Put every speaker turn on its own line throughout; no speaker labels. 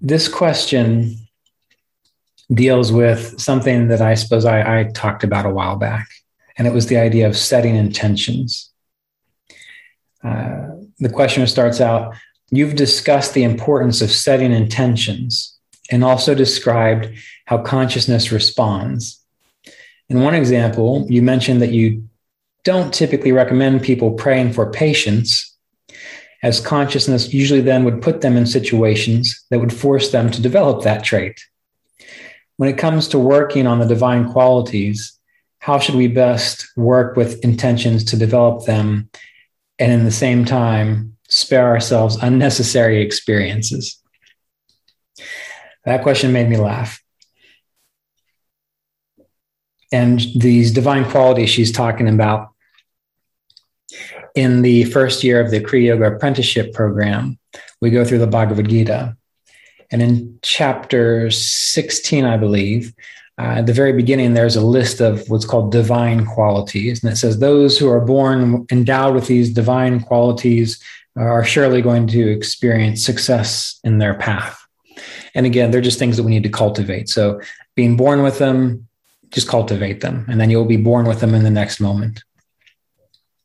This question deals with something that I suppose I, I, talked about a while back, and it was the idea of setting intentions. Uh, the questioner starts out You've discussed the importance of setting intentions and also described how consciousness responds. In one example, you mentioned that you don't typically recommend people praying for patience, as consciousness usually then would put them in situations that would force them to develop that trait. When it comes to working on the divine qualities, how should we best work with intentions to develop them and in the same time spare ourselves unnecessary experiences? That question made me laugh. And these divine qualities she's talking about in the first year of the Kriya Yoga apprenticeship program, we go through the Bhagavad Gita. And in chapter 16, I believe, uh, at the very beginning, there's a list of what's called divine qualities. And it says, Those who are born endowed with these divine qualities are surely going to experience success in their path. And again, they're just things that we need to cultivate. So being born with them, just cultivate them, and then you'll be born with them in the next moment.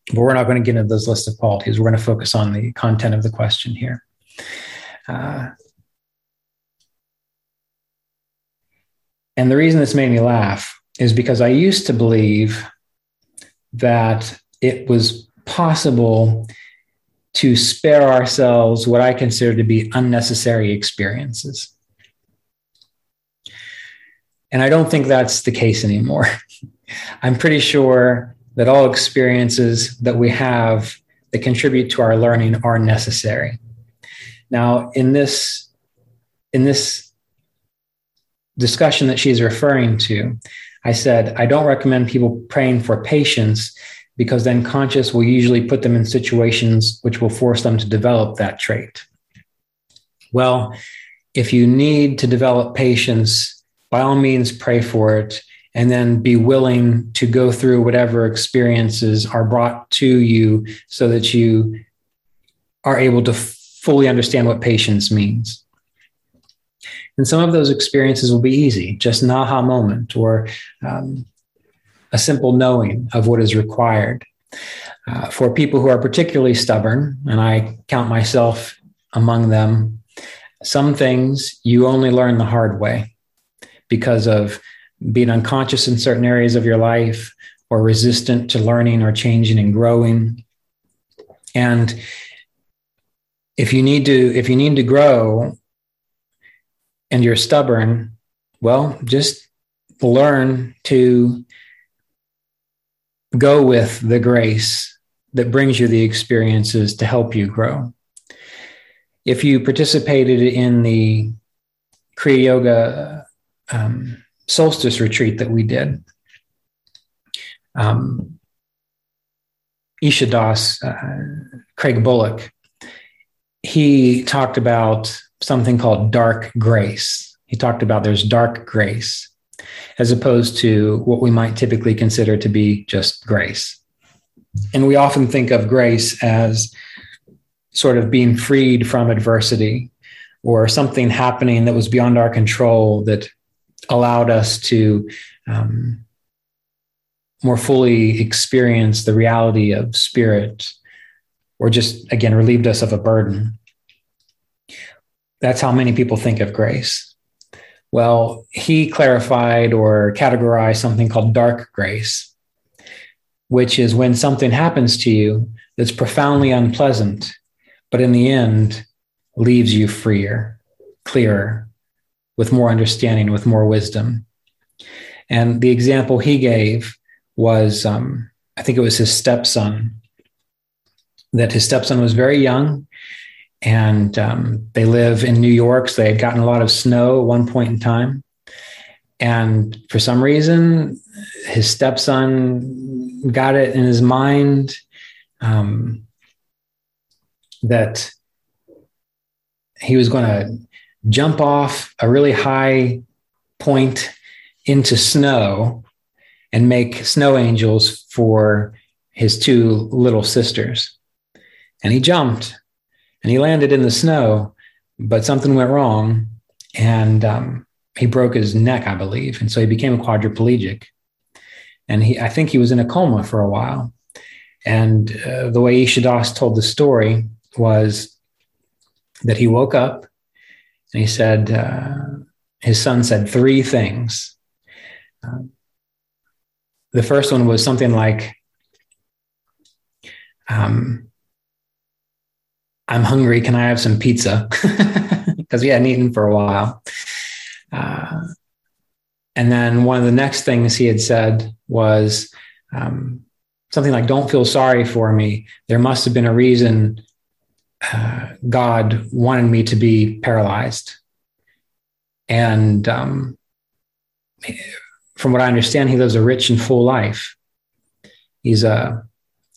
But we're not going to get into those lists of qualities. We're going to focus on the content of the question here. Uh, and the reason this made me laugh is because I used to believe that it was possible to spare ourselves what I consider to be unnecessary experiences. And I don't think that's the case anymore. I'm pretty sure that all experiences that we have that contribute to our learning are necessary. Now, in this, in this discussion that she's referring to, I said, I don't recommend people praying for patience because then conscious will usually put them in situations which will force them to develop that trait. Well, if you need to develop patience, by all means, pray for it and then be willing to go through whatever experiences are brought to you so that you are able to fully understand what patience means. And some of those experiences will be easy, just an aha moment or um, a simple knowing of what is required. Uh, for people who are particularly stubborn, and I count myself among them, some things you only learn the hard way because of being unconscious in certain areas of your life or resistant to learning or changing and growing. And if you need to, if you need to grow and you're stubborn, well, just learn to go with the grace that brings you the experiences to help you grow. If you participated in the Kriya Yoga um, solstice retreat that we did, um, Isha Das, uh, Craig Bullock, he talked about something called dark grace. He talked about there's dark grace as opposed to what we might typically consider to be just grace. And we often think of grace as sort of being freed from adversity or something happening that was beyond our control that allowed us to um, more fully experience the reality of spirit or just, again, relieved us of a burden. That's how many people think of grace. Well, he clarified or categorized something called dark grace, which is when something happens to you that's profoundly unpleasant, but in the end leaves you freer, clearer, with more understanding, with more wisdom. And the example he gave was um, I think it was his stepson, that his stepson was very young and um, they live in New York. So they had gotten a lot of snow at one point in time. And for some reason, his stepson got it in his mind um, that he was going to jump off a really high point into snow and make snow angels for his two little sisters. And he jumped and he landed in the snow, but something went wrong and um, he broke his neck, I believe. And so he became a quadriplegic. And he, I think he was in a coma for a while. And uh, the way Ishadas told the story was that he woke up and he said, uh, his son said three things. Uh, the first one was something like, um, I'm hungry. Can I have some pizza? Because we hadn't eaten for a while. Uh, and then one of the next things he had said was um, something like, Don't feel sorry for me. There must have been a reason God wanted me to be paralyzed. And um, from what I understand, he lives a rich and full life. He's a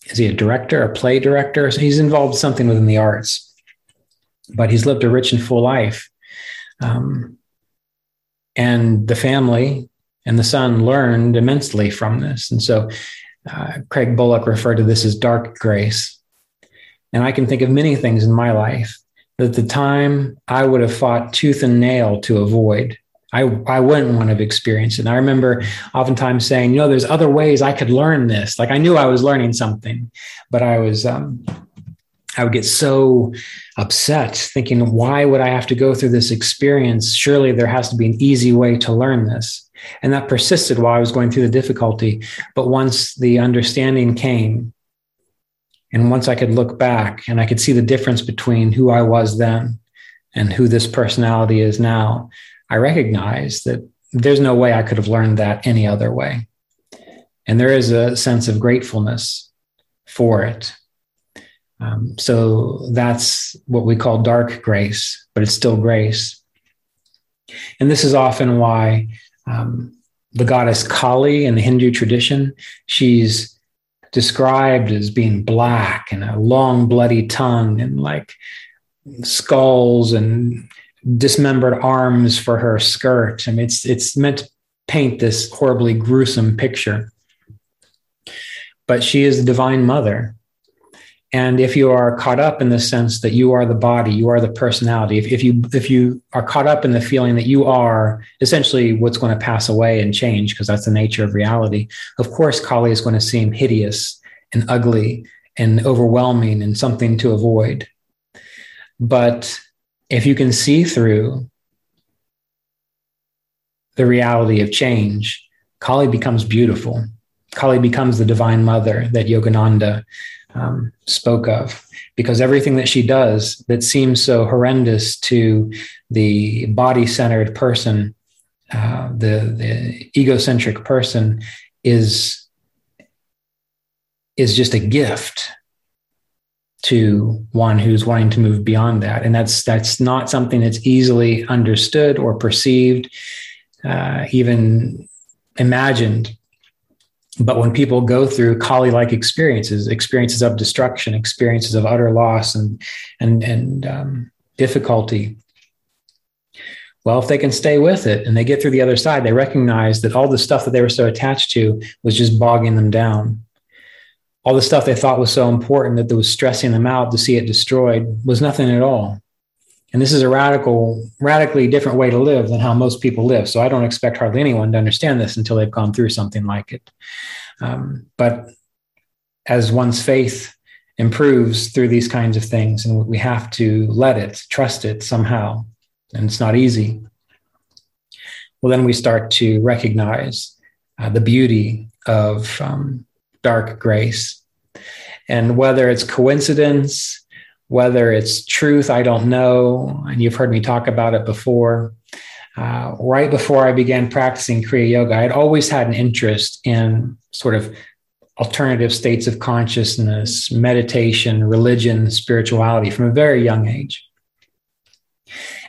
is he a director, a play director? So he's involved something within the arts, but he's lived a rich and full life. Um, and the family and the son learned immensely from this. And so uh, Craig Bullock referred to this as dark grace. And I can think of many things in my life that at the time I would have fought tooth and nail to avoid. I, I wouldn't want to have experienced it. And I remember oftentimes saying, you know, there's other ways I could learn this. Like I knew I was learning something, but I was, um, I would get so upset thinking, why would I have to go through this experience? Surely there has to be an easy way to learn this. And that persisted while I was going through the difficulty. But once the understanding came, and once I could look back and I could see the difference between who I was then and who this personality is now, I recognized that there's no way I could have learned that any other way. And there is a sense of gratefulness for it. Um, so that's what we call dark grace, but it's still grace. And this is often why um, the goddess Kali in the Hindu tradition, she's described as being black and a long bloody tongue and like skulls and dismembered arms for her skirt. I mean, it's it's meant to paint this horribly gruesome picture. But she is the divine mother. And if you are caught up in the sense that you are the body, you are the personality, if, if you if you are caught up in the feeling that you are essentially what's going to pass away and change, because that's the nature of reality, of course Kali is going to seem hideous and ugly and overwhelming and something to avoid. But if you can see through the reality of change, Kali becomes beautiful. Kali becomes the divine mother that Yogananda um, spoke of, because everything that she does that seems so horrendous to the body centered person, uh, the, the egocentric person, is, is just a gift to one who's wanting to move beyond that. And that's that's not something that's easily understood or perceived uh, even imagined but when people go through kali like experiences experiences of destruction experiences of utter loss and and and um, difficulty well if they can stay with it and they get through the other side they recognize that all the stuff that they were so attached to was just bogging them down all the stuff they thought was so important that, was stressing them out to see it destroyed was nothing at all. And this is a radical, radically different way to live than how most people live. So I don't expect hardly anyone to understand this until they've gone through something like it. Um, but as one's faith improves through these kinds of things, and we have to let it, trust it somehow, and it's not easy. Well, then we start to recognize uh, the beauty of um, dark grace. And whether it's coincidence, whether it's truth, I don't know. And you've heard me talk about it before. Uh, right before I began practicing Kriya Yoga, I'd always had an interest in sort of alternative states of consciousness, meditation, religion, spirituality from a very young age.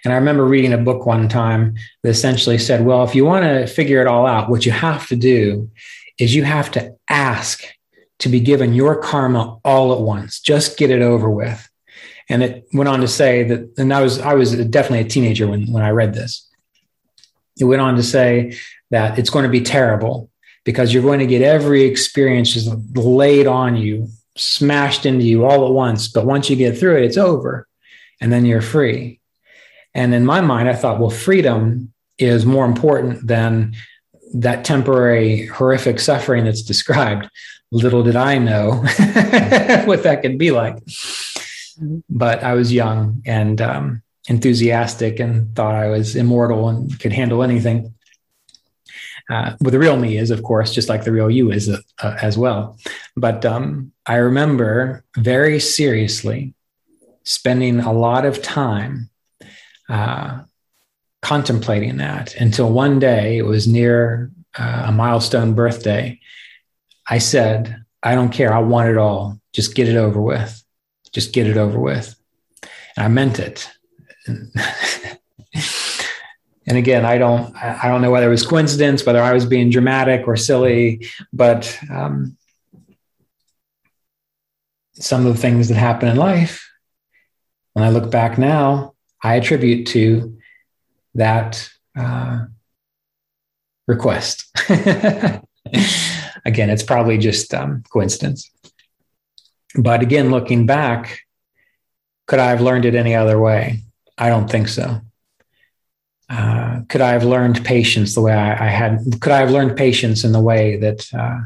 And I remember reading a book one time that essentially said, well, if you want to figure it all out, what you have to do is you have to ask to be given your karma all at once. Just get it over with. And it went on to say that, and I was I was definitely a teenager when, when I read this. It went on to say that it's going to be terrible because you're going to get every experience just laid on you, smashed into you all at once. But once you get through it, it's over. And then you're free. And in my mind, I thought, well, freedom is more important than that temporary horrific suffering that's described. Little did I know what that could be like. But I was young and um, enthusiastic and thought I was immortal and could handle anything. Uh, what the real me is, of course, just like the real you is uh, uh, as well. But um, I remember very seriously spending a lot of time uh, contemplating that until one day it was near uh, a milestone birthday. I said, I don't care. I want it all. Just get it over with. Just get it over with. And I meant it. and again, I don't, I don't know whether it was coincidence, whether I was being dramatic or silly, but um, some of the things that happen in life, when I look back now, I attribute to that uh, request. again, it's probably just um, coincidence. But again, looking back, could I have learned it any other way? I don't think so. Uh, could I have learned patience the way I, I, had? Could I have learned patience in the way that uh,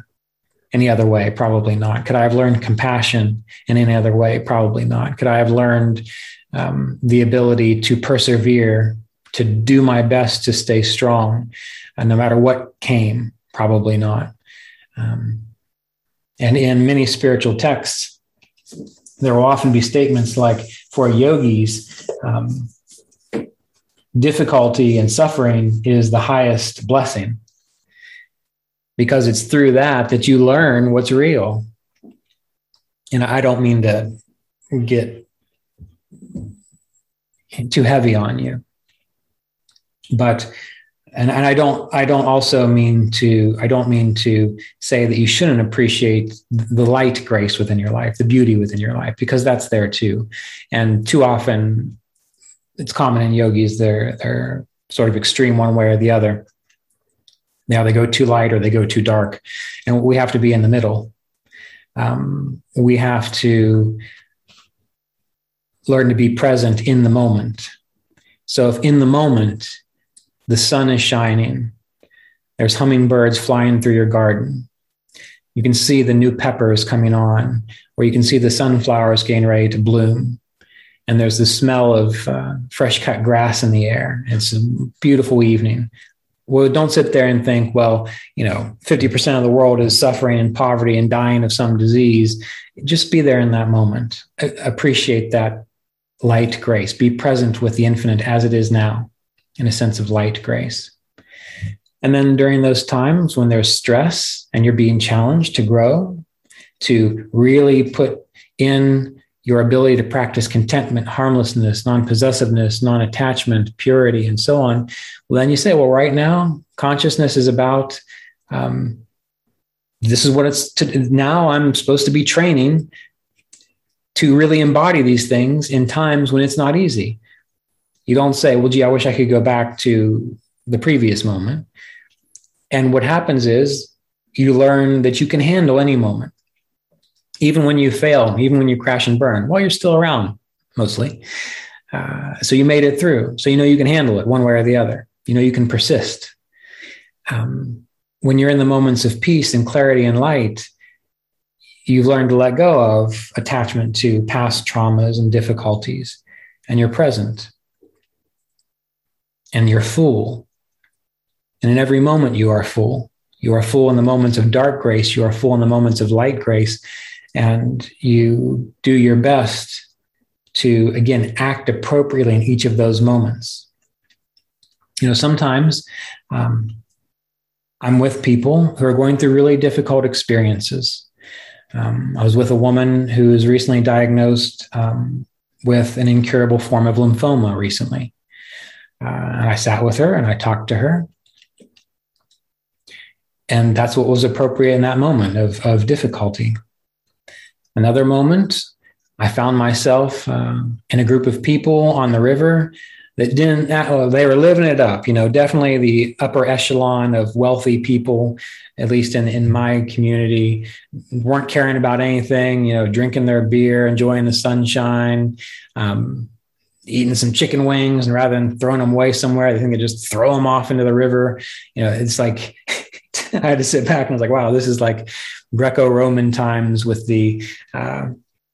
any other way? Probably not. Could I have learned compassion in any other way? Probably not. Could I have learned um, the ability to persevere, to do my best to stay strong, uh, no matter what came? Probably not. Um, and in many spiritual texts, there will often be statements like, for yogis, um, difficulty and suffering is the highest blessing because it's through that that you learn what's real. And I don't mean to get too heavy on you. But and, and I don't I don't also mean to I don't mean to say that you shouldn't appreciate the light grace within your life, the beauty within your life, because that's there too. And too often it's common in yogis, they're they're sort of extreme one way or the other. Now they go too light or they go too dark. And we have to be in the middle. Um, we have to learn to be present in the moment. So if in the moment the sun is shining, there's hummingbirds flying through your garden, you can see the new peppers coming on, or you can see the sunflowers getting ready to bloom. And there's the smell of uh, fresh cut grass in the air. It's a beautiful evening. Well, don't sit there and think, well, you know, 50% of the world is suffering in poverty and dying of some disease. Just be there in that moment. A- appreciate that light grace. Be present with the infinite as it is now in a sense of light grace. And then during those times when there's stress and you're being challenged to grow, to really put in your ability to practice contentment, harmlessness, non possessiveness, non attachment, purity, and so on, well, then you say, well, right now, consciousness is about um, this is what it's to, now I'm supposed to be training to really embody these things in times when it's not easy. You don't say, well, gee, I wish I could go back to the previous moment. And what happens is you learn that you can handle any moment, even when you fail, even when you crash and burn, while you're still around mostly. Uh, so you made it through. So you know you can handle it one way or the other. You know you can persist. Um, when you're in the moments of peace and clarity and light, you've learned to let go of attachment to past traumas and difficulties, and you're present. And you're full. And in every moment, you are full. You are full in the moments of dark grace, you are full in the moments of light grace, and you do your best to, again, act appropriately in each of those moments. You know, sometimes um, I'm with people who are going through really difficult experiences Um, I was with a woman who was recently diagnosed um, with an incurable form of lymphoma recently. Uh, and I sat with her and I talked to her. And that's what was appropriate in that moment of, of difficulty. Another moment, I found myself uh, in a group of people on the river that didn't, uh, they were living it up, you know, definitely the upper echelon of wealthy people, at least in, in my community, weren't caring about anything, you know, drinking their beer, enjoying the sunshine, um, eating some chicken wings and rather than throwing them away somewhere, they think they just throw them off into the river. You know, it's like I had to sit back and I was like, wow, this is like Greco-Roman times with the uh,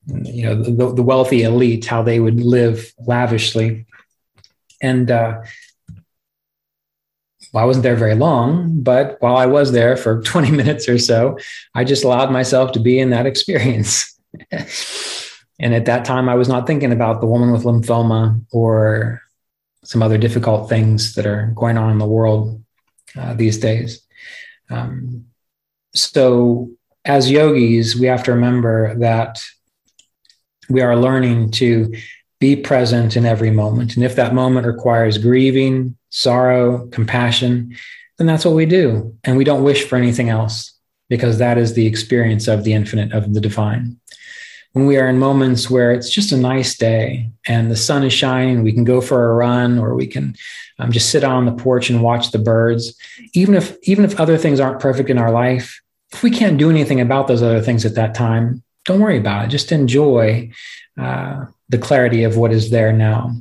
you know the, the, wealthy elite, how they would live lavishly. And uh, well, I wasn't there very long, but while I was there for 20 minutes or so, I just allowed myself to be in that experience. And at that time, I was not thinking about the woman with lymphoma or some other difficult things that are going on in the world uh, these days. Um, so, as yogis, we have to remember that we are learning to be present in every moment. And if that moment requires grieving, sorrow, compassion, then that's what we do. And we don't wish for anything else because that is the experience of the infinite, of the divine when we are in moments where it's just a nice day and the sun is shining, we can go for a run or we can um, just sit on the porch and watch the birds. Even if even if other things aren't perfect in our life, if we can't do anything about those other things at that time, don't worry about it. Just enjoy uh, the clarity of what is there now.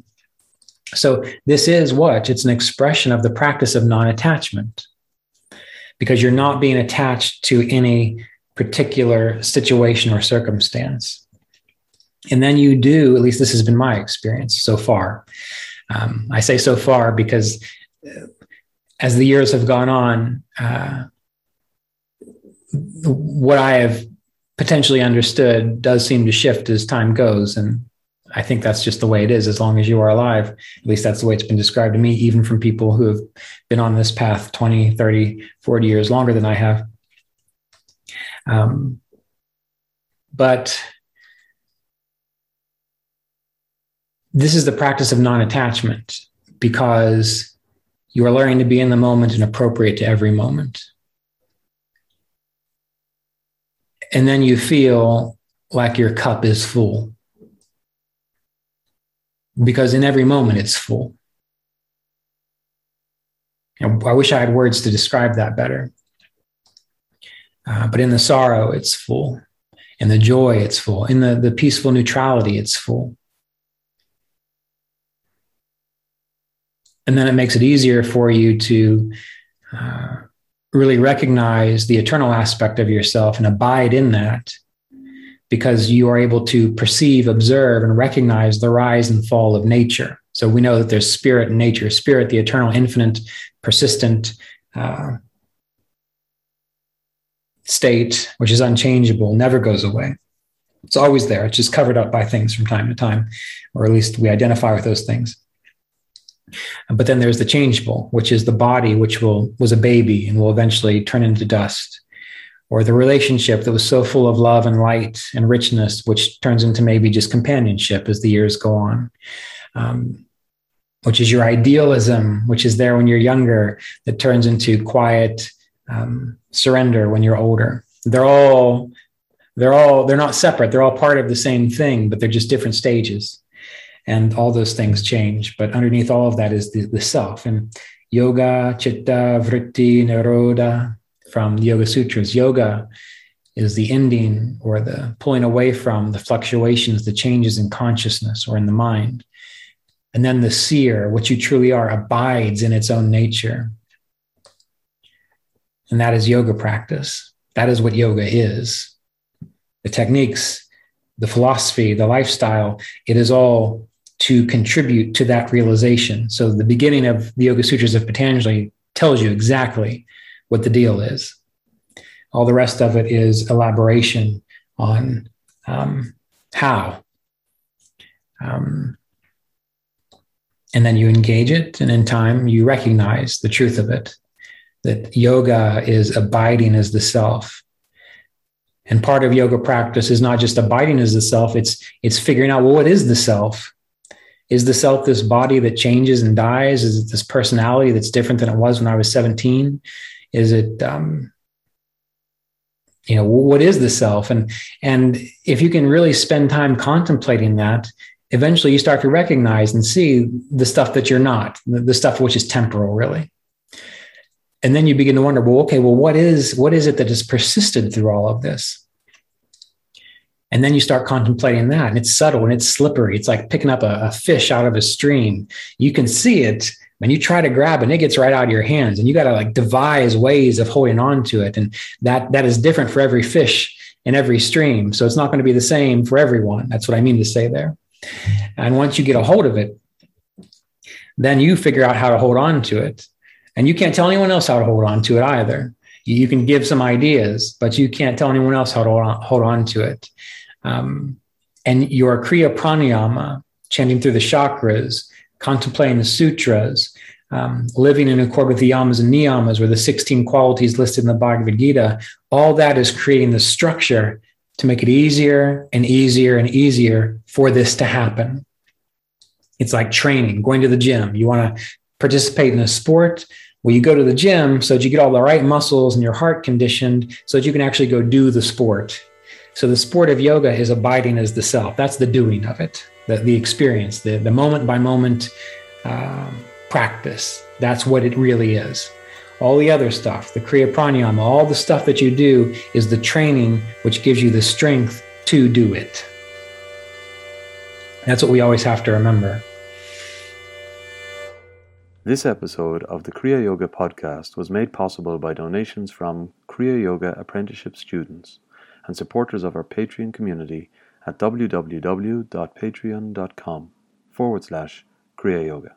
So this is what it's an expression of the practice of non-attachment, because you're not being attached to any particular situation or circumstance. And then you do, at least this has been my experience so far. Um, I say so far because uh, as the years have gone on, uh, what I have potentially understood does seem to shift as time goes. And I think that's just the way it is as long as you are alive. At least that's the way it's been described to me, even from people who have been on this path 20, 30, 40 years longer than I have. Um, but this is the practice of non attachment because you are learning to be in the moment and appropriate to every moment. And then you feel like your cup is full because in every moment it's full. I wish I had words to describe that better. Uh, but in the sorrow, it's full. In the joy, it's full. In the, the peaceful neutrality, it's full. And then it makes it easier for you to uh, really recognize the eternal aspect of yourself and abide in that because you are able to perceive, observe, and recognize the rise and fall of nature. So we know that there's spirit and nature, spirit, the eternal, infinite, persistent uh, state, which is unchangeable, never goes away. It's always there. It's just covered up by things from time to time, or at least we identify with those things. But then there's the changeable, which is the body, which will was a baby and will eventually turn into dust, or the relationship that was so full of love and light and richness, which turns into maybe just companionship as the years go on. Um, which is your idealism, which is there when you're younger, that turns into quiet um, surrender when you're older. They're all they're all they're not separate. They're all part of the same thing, but they're just different stages and all those things change. But underneath all of that is the, the self. And yoga, chitta, vritti, nirodha from the Yoga Sutras. Yoga is the ending or the pulling away from the fluctuations, the changes in consciousness or in the mind. And then the seer, what you truly are, abides in its own nature. And that is yoga practice. That is what yoga is. The techniques, the philosophy, the lifestyle, it is all to contribute to that realization. So the beginning of the Yoga Sutras of Patanjali tells you exactly what the deal is. All the rest of it is elaboration on um, how. Um, and then you engage it, and in time, you recognize the truth of it that yoga is abiding as the self. And part of yoga practice is not just abiding as the self, it's it's figuring out well, what is the self? Is the self this body that changes and dies? Is it this personality that's different than it was when I was 17? Is it um, you know what is the self and and if you can really spend time contemplating that eventually you start to recognize and see the stuff that you're not the, the stuff which is temporal really and then you begin to wonder well okay well what is what is it that has persisted through all of this? And then you start contemplating that and it's subtle and it's slippery. It's like picking up a, a fish out of a stream. You can see it and you try to grab and it gets right out of your hands and you got to like devise ways of holding on to it and that that is different for every fish in every stream. So it's not going to be the same for everyone. That's what i mean to say there. And once you get a hold of it then you figure out how to hold on to it and you can't tell anyone else how to hold on to it either you can give some ideas but you can't tell anyone else how to hold on, to it um, and your kriya pranayama chanting through the chakras contemplating the sutras, um, living in accord with the yamas and niyamas, or the 16 qualities listed in the Bhagavad Gita, all that is creating the structure to make it easier and easier and easier for this to happen. It's like training, going to the gym. You want to participate in a sport. Well, you go to the gym so that you get all the right muscles and your heart conditioned so that you can actually go do the sport. So the sport of yoga is abiding as the self. That's the doing of it the, the experience, the, the moment by moment um, practice. That's what it really is. All the other stuff, the Kriya Pranayama, all the stuff that you do is the training which gives you the strength to do it. That's what we always have to remember.
This episode of the Kriya Yoga podcast was made possible by donations from Kriya Yoga apprenticeship students and supporters of our Patreon community at www.patreon.com forward slash Kriya Yoga.